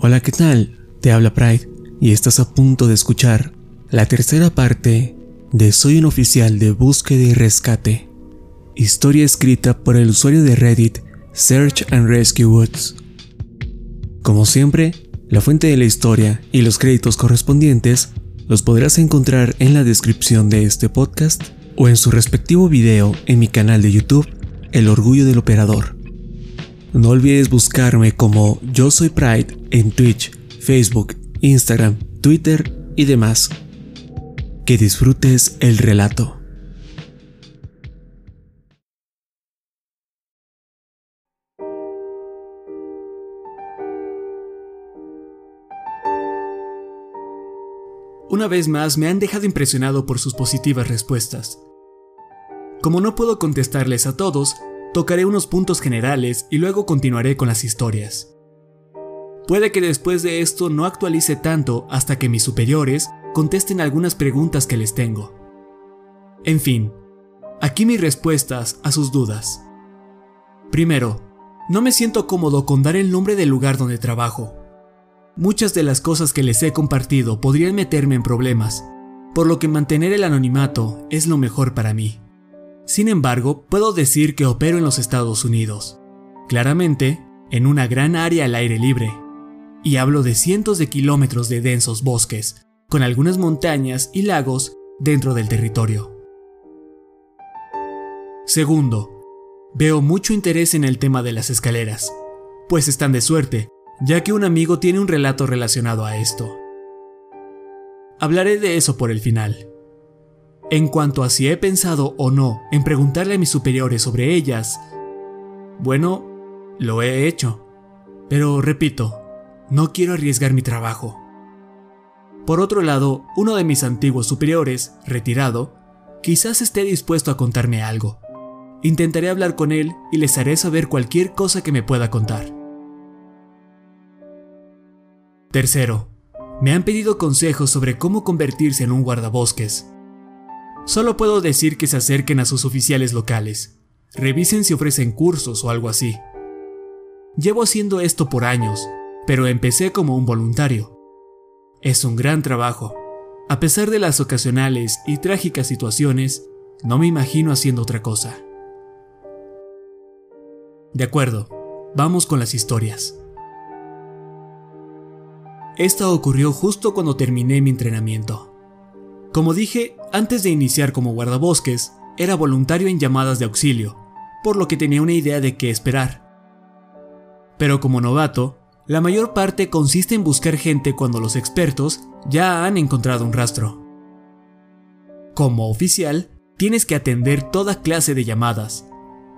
Hola, ¿qué tal? Te habla Pride y estás a punto de escuchar la tercera parte de Soy un oficial de búsqueda y rescate. Historia escrita por el usuario de Reddit Search and Rescue Woods. Como siempre, la fuente de la historia y los créditos correspondientes los podrás encontrar en la descripción de este podcast o en su respectivo video en mi canal de YouTube, El Orgullo del Operador. No olvides buscarme como Yo Soy Pride en Twitch, Facebook, Instagram, Twitter y demás. Que disfrutes el relato. Una vez más me han dejado impresionado por sus positivas respuestas. Como no puedo contestarles a todos, Tocaré unos puntos generales y luego continuaré con las historias. Puede que después de esto no actualice tanto hasta que mis superiores contesten algunas preguntas que les tengo. En fin, aquí mis respuestas a sus dudas. Primero, no me siento cómodo con dar el nombre del lugar donde trabajo. Muchas de las cosas que les he compartido podrían meterme en problemas, por lo que mantener el anonimato es lo mejor para mí. Sin embargo, puedo decir que opero en los Estados Unidos, claramente en una gran área al aire libre, y hablo de cientos de kilómetros de densos bosques, con algunas montañas y lagos dentro del territorio. Segundo, veo mucho interés en el tema de las escaleras, pues están de suerte, ya que un amigo tiene un relato relacionado a esto. Hablaré de eso por el final. En cuanto a si he pensado o no en preguntarle a mis superiores sobre ellas, bueno, lo he hecho. Pero repito, no quiero arriesgar mi trabajo. Por otro lado, uno de mis antiguos superiores, retirado, quizás esté dispuesto a contarme algo. Intentaré hablar con él y les haré saber cualquier cosa que me pueda contar. Tercero, me han pedido consejos sobre cómo convertirse en un guardabosques. Solo puedo decir que se acerquen a sus oficiales locales. Revisen si ofrecen cursos o algo así. Llevo haciendo esto por años, pero empecé como un voluntario. Es un gran trabajo. A pesar de las ocasionales y trágicas situaciones, no me imagino haciendo otra cosa. De acuerdo, vamos con las historias. Esta ocurrió justo cuando terminé mi entrenamiento. Como dije, antes de iniciar como guardabosques, era voluntario en llamadas de auxilio, por lo que tenía una idea de qué esperar. Pero como novato, la mayor parte consiste en buscar gente cuando los expertos ya han encontrado un rastro. Como oficial, tienes que atender toda clase de llamadas,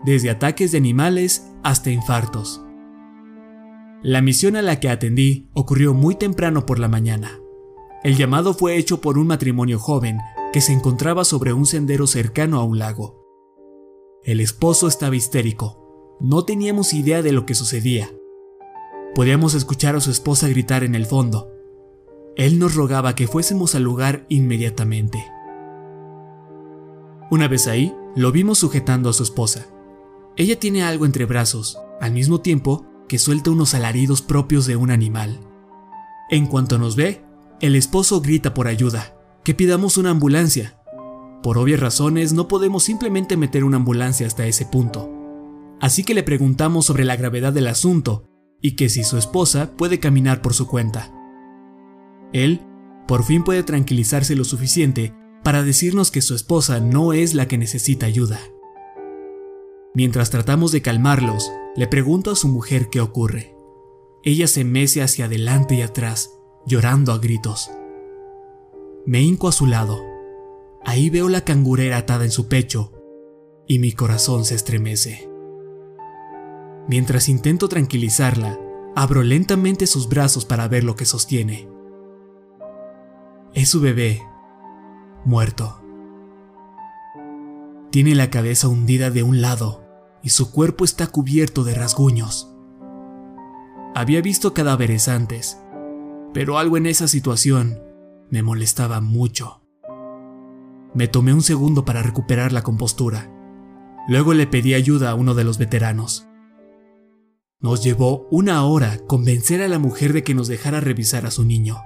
desde ataques de animales hasta infartos. La misión a la que atendí ocurrió muy temprano por la mañana. El llamado fue hecho por un matrimonio joven que se encontraba sobre un sendero cercano a un lago. El esposo estaba histérico. No teníamos idea de lo que sucedía. Podíamos escuchar a su esposa gritar en el fondo. Él nos rogaba que fuésemos al lugar inmediatamente. Una vez ahí, lo vimos sujetando a su esposa. Ella tiene algo entre brazos, al mismo tiempo que suelta unos alaridos propios de un animal. En cuanto nos ve, el esposo grita por ayuda, que pidamos una ambulancia. Por obvias razones no podemos simplemente meter una ambulancia hasta ese punto. Así que le preguntamos sobre la gravedad del asunto y que si su esposa puede caminar por su cuenta. Él, por fin puede tranquilizarse lo suficiente para decirnos que su esposa no es la que necesita ayuda. Mientras tratamos de calmarlos, le pregunto a su mujer qué ocurre. Ella se mece hacia adelante y atrás, llorando a gritos. Me hinco a su lado. Ahí veo la cangurera atada en su pecho y mi corazón se estremece. Mientras intento tranquilizarla, abro lentamente sus brazos para ver lo que sostiene. Es su bebé, muerto. Tiene la cabeza hundida de un lado y su cuerpo está cubierto de rasguños. Había visto cadáveres antes, pero algo en esa situación me molestaba mucho. Me tomé un segundo para recuperar la compostura. Luego le pedí ayuda a uno de los veteranos. Nos llevó una hora convencer a la mujer de que nos dejara revisar a su niño.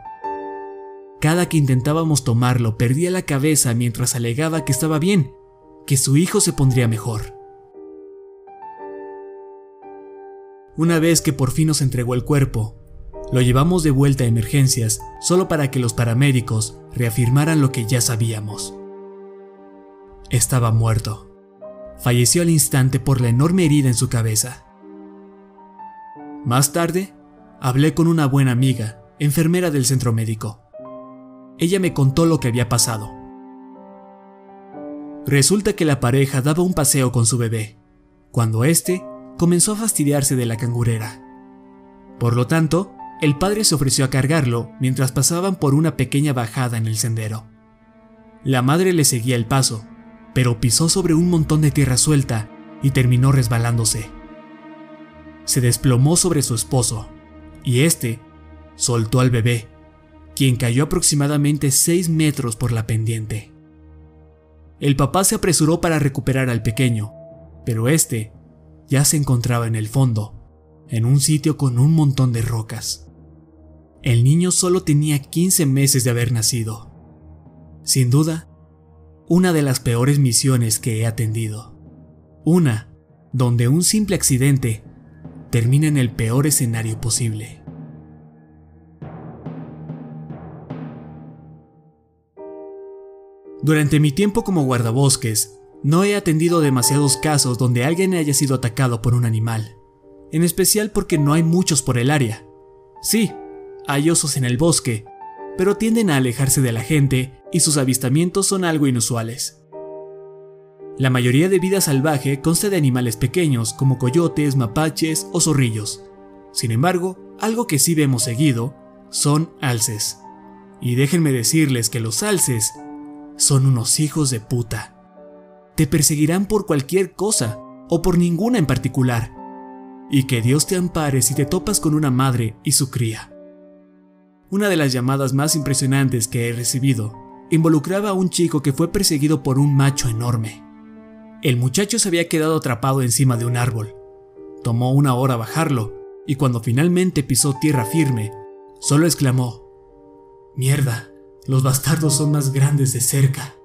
Cada que intentábamos tomarlo perdía la cabeza mientras alegaba que estaba bien, que su hijo se pondría mejor. Una vez que por fin nos entregó el cuerpo, lo llevamos de vuelta a emergencias solo para que los paramédicos reafirmaran lo que ya sabíamos. Estaba muerto. Falleció al instante por la enorme herida en su cabeza. Más tarde, hablé con una buena amiga, enfermera del centro médico. Ella me contó lo que había pasado. Resulta que la pareja daba un paseo con su bebé, cuando éste comenzó a fastidiarse de la cangurera. Por lo tanto, el padre se ofreció a cargarlo mientras pasaban por una pequeña bajada en el sendero. La madre le seguía el paso, pero pisó sobre un montón de tierra suelta y terminó resbalándose. Se desplomó sobre su esposo, y este soltó al bebé, quien cayó aproximadamente 6 metros por la pendiente. El papá se apresuró para recuperar al pequeño, pero este ya se encontraba en el fondo, en un sitio con un montón de rocas. El niño solo tenía 15 meses de haber nacido. Sin duda, una de las peores misiones que he atendido. Una donde un simple accidente termina en el peor escenario posible. Durante mi tiempo como guardabosques, no he atendido demasiados casos donde alguien haya sido atacado por un animal, en especial porque no hay muchos por el área. Sí, hay osos en el bosque, pero tienden a alejarse de la gente y sus avistamientos son algo inusuales. La mayoría de vida salvaje consta de animales pequeños como coyotes, mapaches o zorrillos. Sin embargo, algo que sí vemos seguido son alces. Y déjenme decirles que los alces son unos hijos de puta. Te perseguirán por cualquier cosa o por ninguna en particular. Y que Dios te ampare si te topas con una madre y su cría. Una de las llamadas más impresionantes que he recibido involucraba a un chico que fue perseguido por un macho enorme. El muchacho se había quedado atrapado encima de un árbol. Tomó una hora bajarlo, y cuando finalmente pisó tierra firme, solo exclamó, Mierda, los bastardos son más grandes de cerca.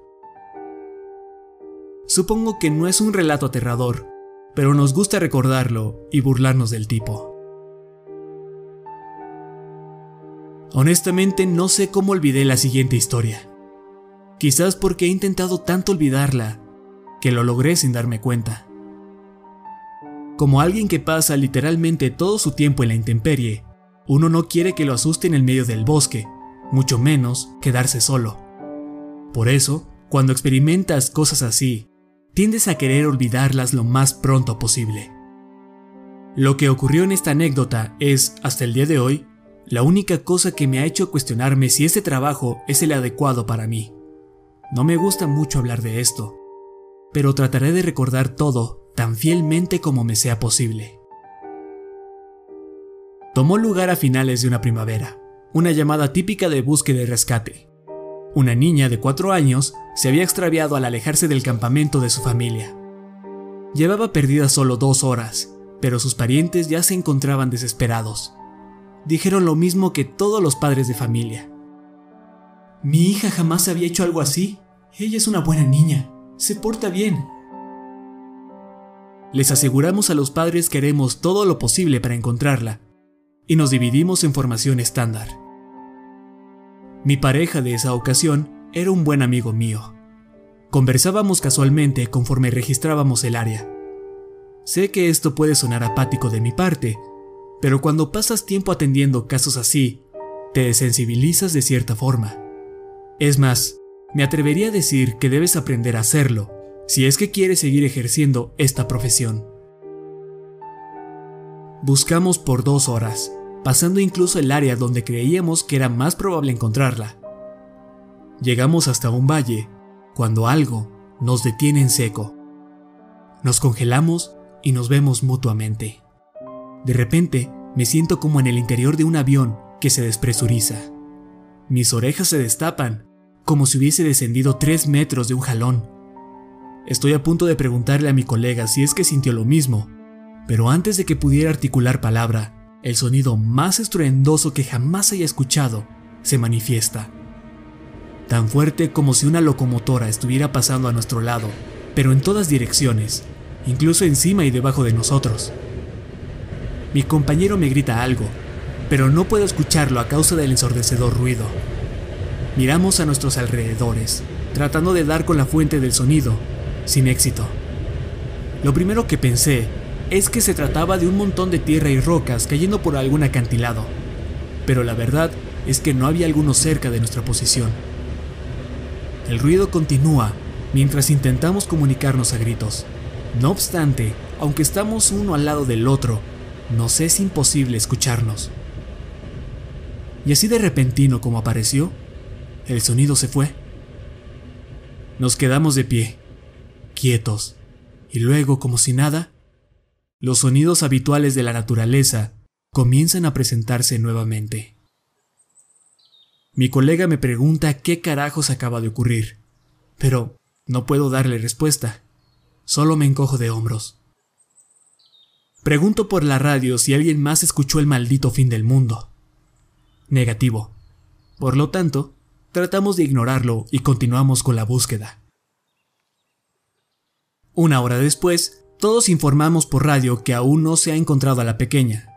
Supongo que no es un relato aterrador, pero nos gusta recordarlo y burlarnos del tipo. Honestamente no sé cómo olvidé la siguiente historia. Quizás porque he intentado tanto olvidarla que lo logré sin darme cuenta. Como alguien que pasa literalmente todo su tiempo en la intemperie, uno no quiere que lo asuste en el medio del bosque, mucho menos quedarse solo. Por eso, cuando experimentas cosas así, tiendes a querer olvidarlas lo más pronto posible. Lo que ocurrió en esta anécdota es, hasta el día de hoy, la única cosa que me ha hecho cuestionarme si este trabajo es el adecuado para mí. No me gusta mucho hablar de esto, pero trataré de recordar todo tan fielmente como me sea posible. Tomó lugar a finales de una primavera, una llamada típica de búsqueda y rescate. Una niña de cuatro años se había extraviado al alejarse del campamento de su familia. Llevaba perdida solo dos horas, pero sus parientes ya se encontraban desesperados dijeron lo mismo que todos los padres de familia. Mi hija jamás había hecho algo así. Ella es una buena niña. Se porta bien. Les aseguramos a los padres que haremos todo lo posible para encontrarla, y nos dividimos en formación estándar. Mi pareja de esa ocasión era un buen amigo mío. Conversábamos casualmente conforme registrábamos el área. Sé que esto puede sonar apático de mi parte, pero cuando pasas tiempo atendiendo casos así, te desensibilizas de cierta forma. Es más, me atrevería a decir que debes aprender a hacerlo si es que quieres seguir ejerciendo esta profesión. Buscamos por dos horas, pasando incluso el área donde creíamos que era más probable encontrarla. Llegamos hasta un valle, cuando algo nos detiene en seco. Nos congelamos y nos vemos mutuamente. De repente, me siento como en el interior de un avión que se despresuriza. Mis orejas se destapan, como si hubiese descendido tres metros de un jalón. Estoy a punto de preguntarle a mi colega si es que sintió lo mismo, Pero antes de que pudiera articular palabra, el sonido más estruendoso que jamás haya escuchado se manifiesta. Tan fuerte como si una locomotora estuviera pasando a nuestro lado, pero en todas direcciones, incluso encima y debajo de nosotros. Mi compañero me grita algo, pero no puedo escucharlo a causa del ensordecedor ruido. Miramos a nuestros alrededores, tratando de dar con la fuente del sonido, sin éxito. Lo primero que pensé es que se trataba de un montón de tierra y rocas cayendo por algún acantilado, pero la verdad es que no había alguno cerca de nuestra posición. El ruido continúa mientras intentamos comunicarnos a gritos. No obstante, aunque estamos uno al lado del otro, nos es imposible escucharnos. Y así de repentino como apareció, el sonido se fue. Nos quedamos de pie, quietos, y luego, como si nada, los sonidos habituales de la naturaleza comienzan a presentarse nuevamente. Mi colega me pregunta qué carajos acaba de ocurrir, pero no puedo darle respuesta, solo me encojo de hombros. Pregunto por la radio si alguien más escuchó el maldito fin del mundo. Negativo. Por lo tanto, tratamos de ignorarlo y continuamos con la búsqueda. Una hora después, todos informamos por radio que aún no se ha encontrado a la pequeña.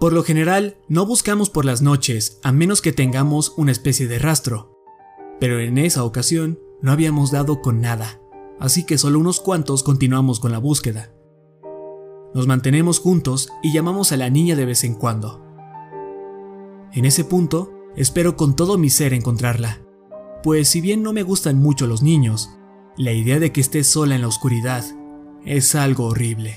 Por lo general, no buscamos por las noches a menos que tengamos una especie de rastro, pero en esa ocasión no habíamos dado con nada, así que solo unos cuantos continuamos con la búsqueda. Nos mantenemos juntos y llamamos a la niña de vez en cuando. En ese punto, espero con todo mi ser encontrarla, pues si bien no me gustan mucho los niños, la idea de que esté sola en la oscuridad es algo horrible.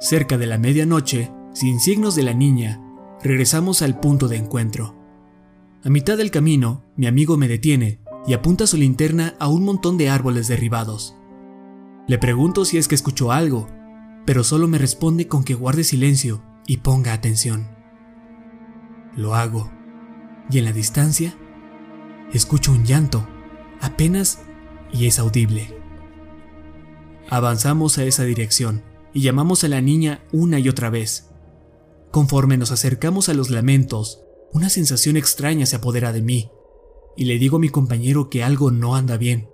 Cerca de la medianoche, sin signos de la niña, regresamos al punto de encuentro. A mitad del camino, mi amigo me detiene y apunta su linterna a un montón de árboles derribados. Le pregunto si es que escuchó algo, pero solo me responde con que guarde silencio y ponga atención. Lo hago, y en la distancia escucho un llanto, apenas y es audible. Avanzamos a esa dirección y llamamos a la niña una y otra vez. Conforme nos acercamos a los lamentos, una sensación extraña se apodera de mí, y le digo a mi compañero que algo no anda bien.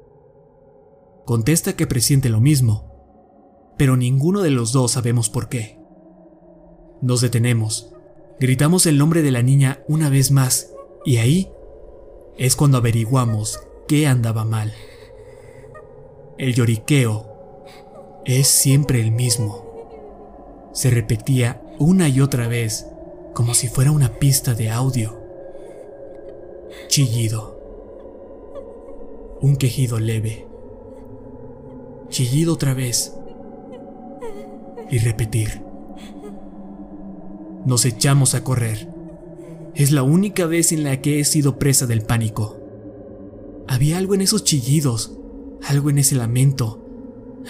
Contesta que presiente lo mismo, pero ninguno de los dos sabemos por qué. Nos detenemos, gritamos el nombre de la niña una vez más, y ahí es cuando averiguamos qué andaba mal. El lloriqueo es siempre el mismo. Se repetía una y otra vez, como si fuera una pista de audio. Chillido. Un quejido leve chillido otra vez y repetir. Nos echamos a correr. Es la única vez en la que he sido presa del pánico. Había algo en esos chillidos, algo en ese lamento,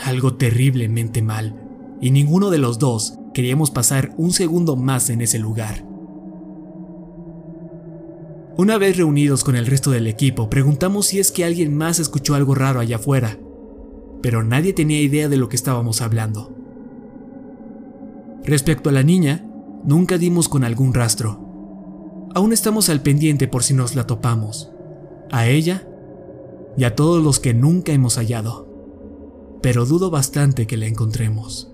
algo terriblemente mal, y ninguno de los dos queríamos pasar un segundo más en ese lugar. Una vez reunidos con el resto del equipo, preguntamos si es que alguien más escuchó algo raro allá afuera pero nadie tenía idea de lo que estábamos hablando. Respecto a la niña, nunca dimos con algún rastro. Aún estamos al pendiente por si nos la topamos. A ella y a todos los que nunca hemos hallado. Pero dudo bastante que la encontremos.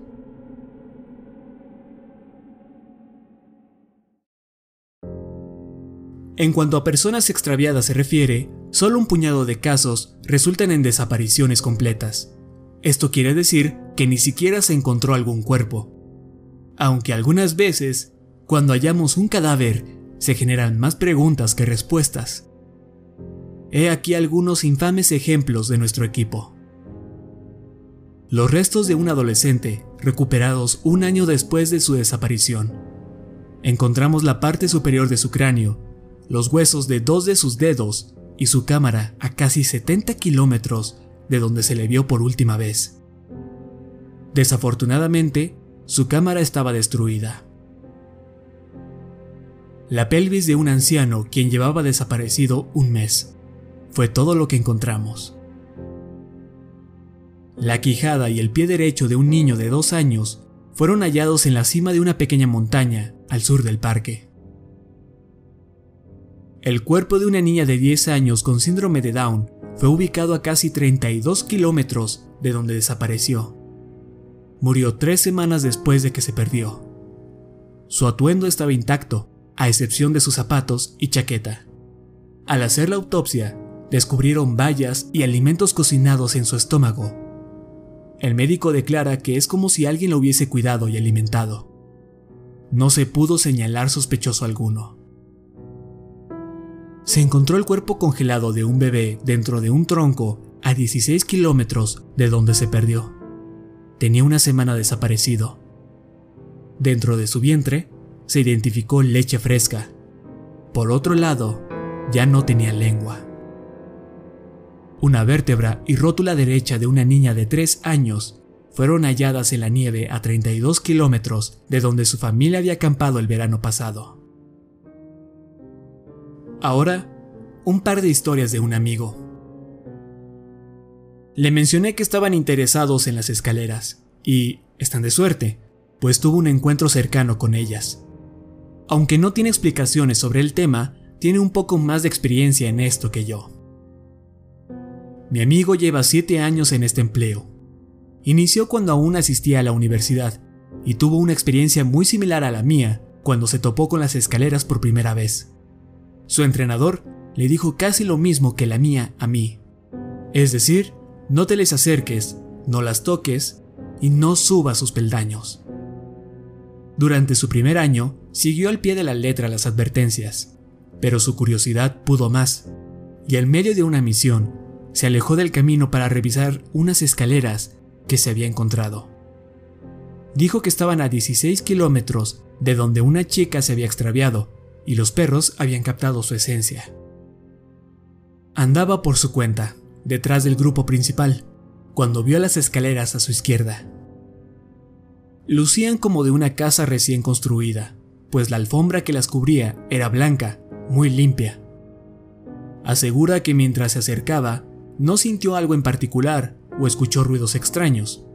En cuanto a personas extraviadas se refiere, solo un puñado de casos resultan en desapariciones completas. Esto quiere decir que ni siquiera se encontró algún cuerpo. Aunque algunas veces, cuando hallamos un cadáver, se generan más preguntas que respuestas. He aquí algunos infames ejemplos de nuestro equipo. Los restos de un adolescente, recuperados un año después de su desaparición. Encontramos la parte superior de su cráneo, los huesos de dos de sus dedos y su cámara a casi 70 kilómetros de donde se le vio por última vez. Desafortunadamente, su cámara estaba destruida. La pelvis de un anciano quien llevaba desaparecido un mes. Fue todo lo que encontramos. La quijada y el pie derecho de un niño de dos años fueron hallados en la cima de una pequeña montaña al sur del parque. El cuerpo de una niña de 10 años con síndrome de Down fue ubicado a casi 32 kilómetros de donde desapareció. Murió tres semanas después de que se perdió. Su atuendo estaba intacto, a excepción de sus zapatos y chaqueta. Al hacer la autopsia, descubrieron bayas y alimentos cocinados en su estómago. El médico declara que es como si alguien lo hubiese cuidado y alimentado. No se pudo señalar sospechoso alguno. Se encontró el cuerpo congelado de un bebé dentro de un tronco a 16 kilómetros de donde se perdió. Tenía una semana desaparecido. Dentro de su vientre se identificó leche fresca. Por otro lado, ya no tenía lengua. Una vértebra y rótula derecha de una niña de 3 años fueron halladas en la nieve a 32 kilómetros de donde su familia había acampado el verano pasado. Ahora, un par de historias de un amigo. Le mencioné que estaban interesados en las escaleras, y están de suerte, pues tuvo un encuentro cercano con ellas. Aunque no tiene explicaciones sobre el tema, tiene un poco más de experiencia en esto que yo. Mi amigo lleva 7 años en este empleo. Inició cuando aún asistía a la universidad y tuvo una experiencia muy similar a la mía cuando se topó con las escaleras por primera vez. Su entrenador le dijo casi lo mismo que la mía a mí. Es decir, no te les acerques, no las toques y no subas sus peldaños. Durante su primer año, siguió al pie de la letra las advertencias, pero su curiosidad pudo más, y en medio de una misión, se alejó del camino para revisar unas escaleras que se había encontrado. Dijo que estaban a 16 kilómetros de donde una chica se había extraviado y los perros habían captado su esencia. Andaba por su cuenta, detrás del grupo principal, cuando vio las escaleras a su izquierda. Lucían como de una casa recién construida, pues la alfombra que las cubría era blanca, muy limpia. Asegura que mientras se acercaba, no sintió algo en particular o escuchó ruidos extraños.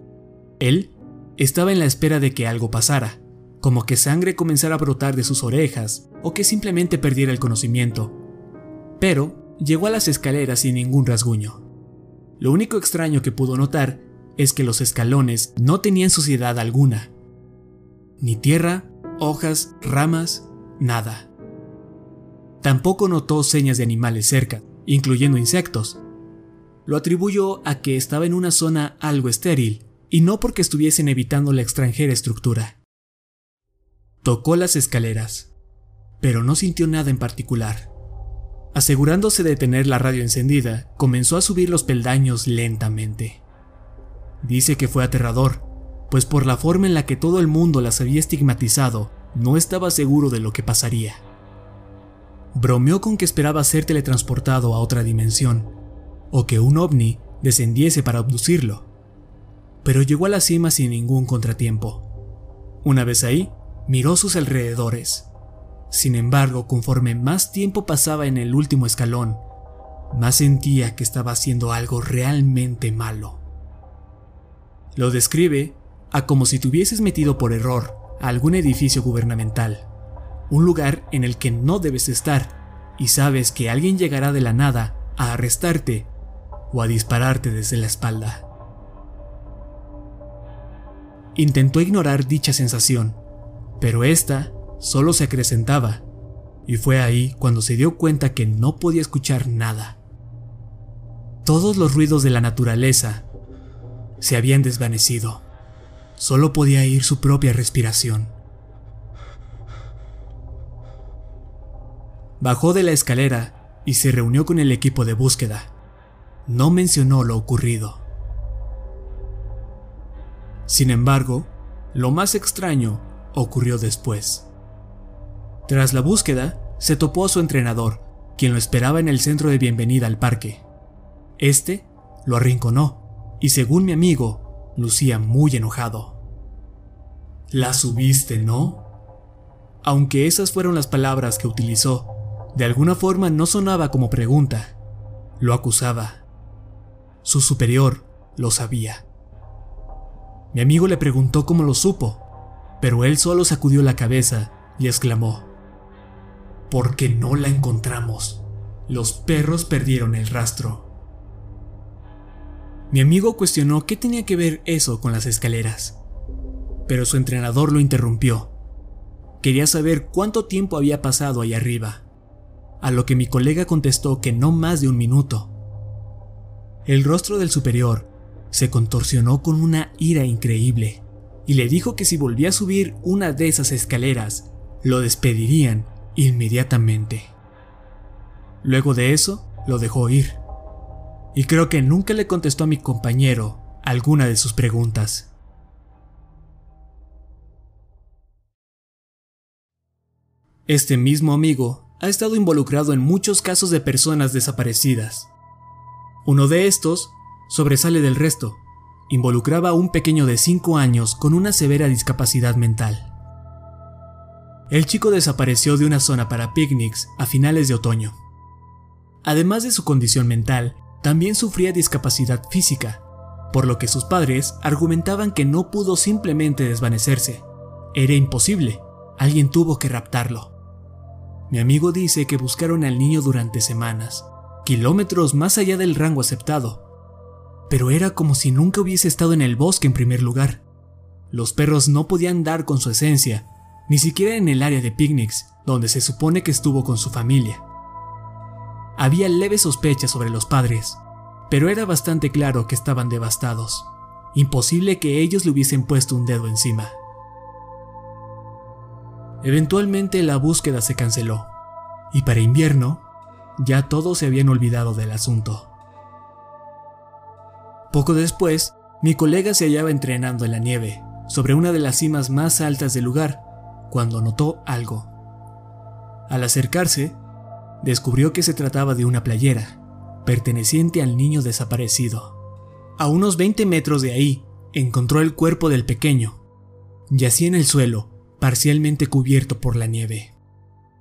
Él estaba en la espera de que algo pasara, como que sangre comenzara a brotar de sus orejas o que simplemente perdiera el conocimiento. Pero llegó a las escaleras sin ningún rasguño. Lo único extraño que pudo notar es que los escalones no tenían suciedad alguna. Ni tierra, hojas, ramas, nada. Tampoco notó señas de animales cerca, incluyendo insectos. Lo atribuyó a que estaba en una zona algo estéril, y no porque estuviesen evitando la extranjera estructura. Tocó las escaleras, pero no sintió nada en particular. Asegurándose de tener la radio encendida, comenzó a subir los peldaños lentamente. Dice que fue aterrador, pues por la forma en la que todo el mundo las había estigmatizado, no estaba seguro de lo que pasaría. Bromeó con que esperaba ser teletransportado a otra dimensión, o que un ovni descendiese para abducirlo, pero llegó a la cima sin ningún contratiempo. Una vez ahí, miró sus alrededores. Sin embargo, conforme más tiempo pasaba en el último escalón, más sentía que estaba haciendo algo realmente malo. Lo describe a como si te hubieses metido por error a algún edificio gubernamental, un lugar en el que no debes estar y sabes que alguien llegará de la nada a arrestarte o a dispararte desde la espalda. Intentó ignorar dicha sensación, pero esta solo se acrecentaba, y fue ahí cuando se dio cuenta que no podía escuchar nada. Todos los ruidos de la naturaleza se habían desvanecido. Solo podía oír su propia respiración. Bajó de la escalera y se reunió con el equipo de búsqueda. No mencionó lo ocurrido. Sin embargo, lo más extraño ocurrió después. Tras la búsqueda, se topó a su entrenador, quien lo esperaba en el centro de bienvenida al parque. Este lo arrinconó y según mi amigo, lucía muy enojado. La subiste, ¿no? Aunque esas fueron las palabras que utilizó, de alguna forma no sonaba como pregunta, lo acusaba. Su superior lo sabía. Mi amigo le preguntó cómo lo supo, pero él solo sacudió la cabeza y exclamó, porque no la encontramos. Los perros perdieron el rastro. Mi amigo cuestionó qué tenía que ver eso con las escaleras, pero su entrenador lo interrumpió. Quería saber cuánto tiempo había pasado ahí arriba, a lo que mi colega contestó que no más de un minuto. El rostro del superior se contorsionó con una ira increíble y le dijo que si volvía a subir una de esas escaleras, lo despedirían inmediatamente. Luego de eso, lo dejó ir. Y creo que nunca le contestó a mi compañero alguna de sus preguntas. Este mismo amigo ha estado involucrado en muchos casos de personas desaparecidas. Uno de estos sobresale del resto. Involucraba a un pequeño de 5 años con una severa discapacidad mental. El chico desapareció de una zona para picnics a finales de otoño. Además de su condición mental, también sufría discapacidad física, por lo que sus padres argumentaban que no pudo simplemente desvanecerse. Era imposible, alguien tuvo que raptarlo. Mi amigo dice que buscaron al niño durante semanas, kilómetros más allá del rango aceptado, pero era como si nunca hubiese estado en el bosque en primer lugar. Los perros no podían dar con su esencia, ni siquiera en el área de picnics, donde se supone que estuvo con su familia. Había leves sospechas sobre los padres, pero era bastante claro que estaban devastados. Imposible que ellos le hubiesen puesto un dedo encima. Eventualmente la búsqueda se canceló, y para invierno ya todos se habían olvidado del asunto. Poco después, mi colega se hallaba entrenando en la nieve, sobre una de las cimas más altas del lugar, cuando notó algo. Al acercarse, descubrió que se trataba de una playera, perteneciente al niño desaparecido. A unos 20 metros de ahí, encontró el cuerpo del pequeño. Yacía en el suelo, parcialmente cubierto por la nieve.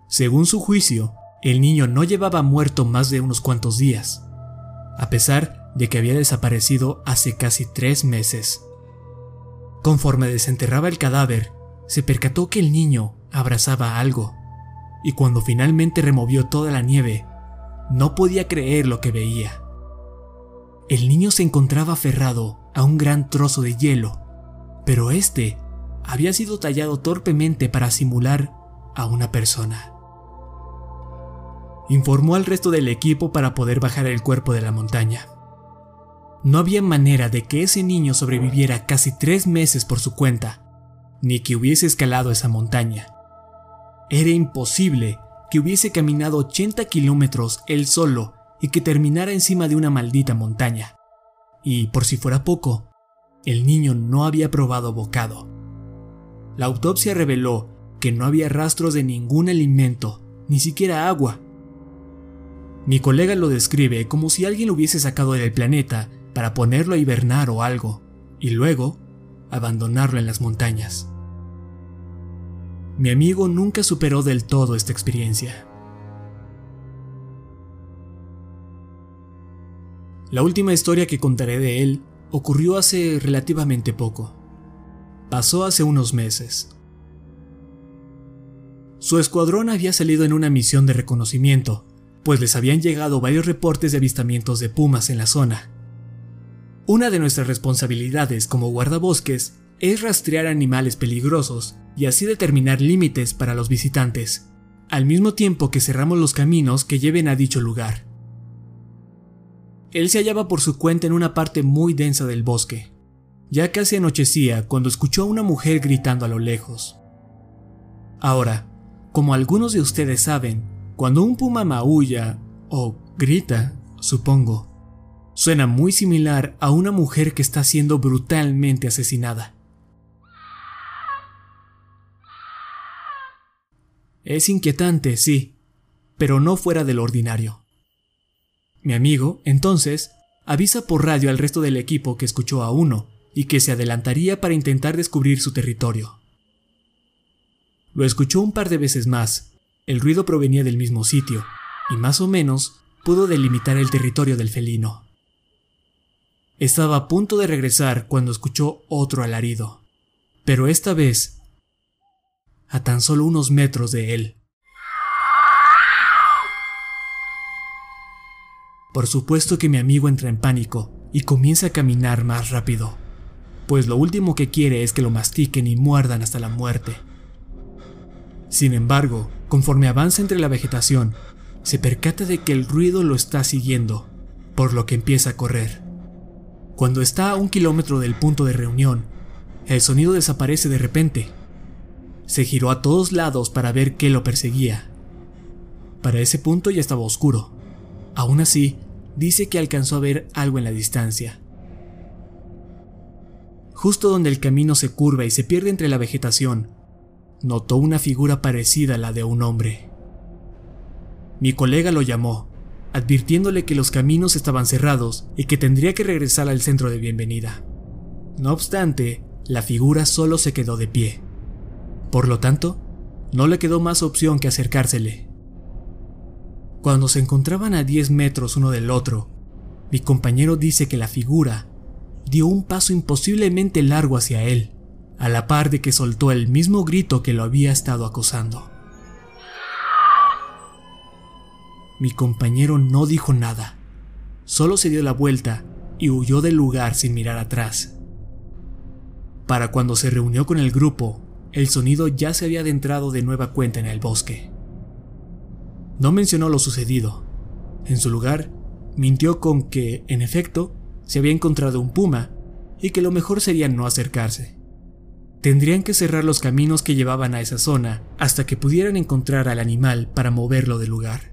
Según su juicio, el niño no llevaba muerto más de unos cuantos días, a pesar de que había desaparecido hace casi tres meses. Conforme desenterraba el cadáver, se percató que el niño abrazaba algo, y cuando finalmente removió toda la nieve, no podía creer lo que veía. El niño se encontraba aferrado a un gran trozo de hielo, pero este había sido tallado torpemente para simular a una persona. Informó al resto del equipo para poder bajar el cuerpo de la montaña. No había manera de que ese niño sobreviviera casi tres meses por su cuenta, ni que hubiese escalado esa montaña. Era imposible que hubiese caminado 80 kilómetros él solo y que terminara encima de una maldita montaña. Y por si fuera poco, el niño no había probado bocado. La autopsia reveló que no había rastros de ningún alimento, ni siquiera agua. Mi colega lo describe como si alguien lo hubiese sacado del planeta para ponerlo a hibernar o algo, y luego abandonarlo en las montañas. Mi amigo nunca superó del todo esta experiencia. La última historia que contaré de él ocurrió hace relativamente poco. Pasó hace unos meses. Su escuadrón había salido en una misión de reconocimiento, pues les habían llegado varios reportes de avistamientos de pumas en la zona, una de nuestras responsabilidades como guardabosques es rastrear animales peligrosos y así determinar límites para los visitantes, al mismo tiempo que cerramos los caminos que lleven a dicho lugar. Él se hallaba por su cuenta en una parte muy densa del bosque. Ya casi anochecía cuando escuchó a una mujer gritando a lo lejos. Ahora, como algunos de ustedes saben, cuando un puma maulla, o grita, supongo, Suena muy similar a una mujer que está siendo brutalmente asesinada. Es inquietante, sí, pero no fuera del ordinario. Mi amigo, entonces, avisa por radio al resto del equipo que escuchó a uno y que se adelantaría para intentar descubrir su territorio. Lo escuchó un par de veces más. El ruido provenía del mismo sitio, y más o menos pudo delimitar el territorio del felino. Estaba a punto de regresar cuando escuchó otro alarido, pero esta vez a tan solo unos metros de él. Por supuesto que mi amigo entra en pánico y comienza a caminar más rápido, pues lo último que quiere es que lo mastiquen y muerdan hasta la muerte. Sin embargo, conforme avanza entre la vegetación, se percata de que el ruido lo está siguiendo, por lo que empieza a correr. Cuando está a un kilómetro del punto de reunión, el sonido desaparece de repente. Se giró a todos lados para ver qué lo perseguía. Para ese punto ya estaba oscuro. Aún así, dice que alcanzó a ver algo en la distancia. Justo donde el camino se curva y se pierde entre la vegetación, notó una figura parecida a la de un hombre. Mi colega lo llamó advirtiéndole que los caminos estaban cerrados y que tendría que regresar al centro de bienvenida. No obstante, la figura solo se quedó de pie. Por lo tanto, no le quedó más opción que acercársele. Cuando se encontraban a 10 metros uno del otro, mi compañero dice que la figura dio un paso imposiblemente largo hacia él, a la par de que soltó el mismo grito que lo había estado acosando. Mi compañero no dijo nada, solo se dio la vuelta y huyó del lugar sin mirar atrás. Para cuando se reunió con el grupo, el sonido ya se había adentrado de nueva cuenta en el bosque. No mencionó lo sucedido. En su lugar, mintió con que, en efecto, se había encontrado un puma y que lo mejor sería no acercarse. Tendrían que cerrar los caminos que llevaban a esa zona hasta que pudieran encontrar al animal para moverlo del lugar.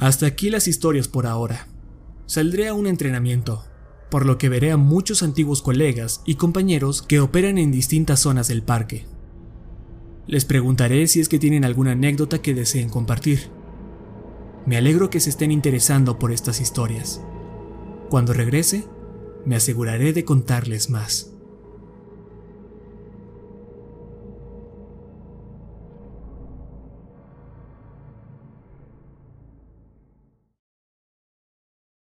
Hasta aquí las historias por ahora. Saldré a un entrenamiento, por lo que veré a muchos antiguos colegas y compañeros que operan en distintas zonas del parque. Les preguntaré si es que tienen alguna anécdota que deseen compartir. Me alegro que se estén interesando por estas historias. Cuando regrese, me aseguraré de contarles más.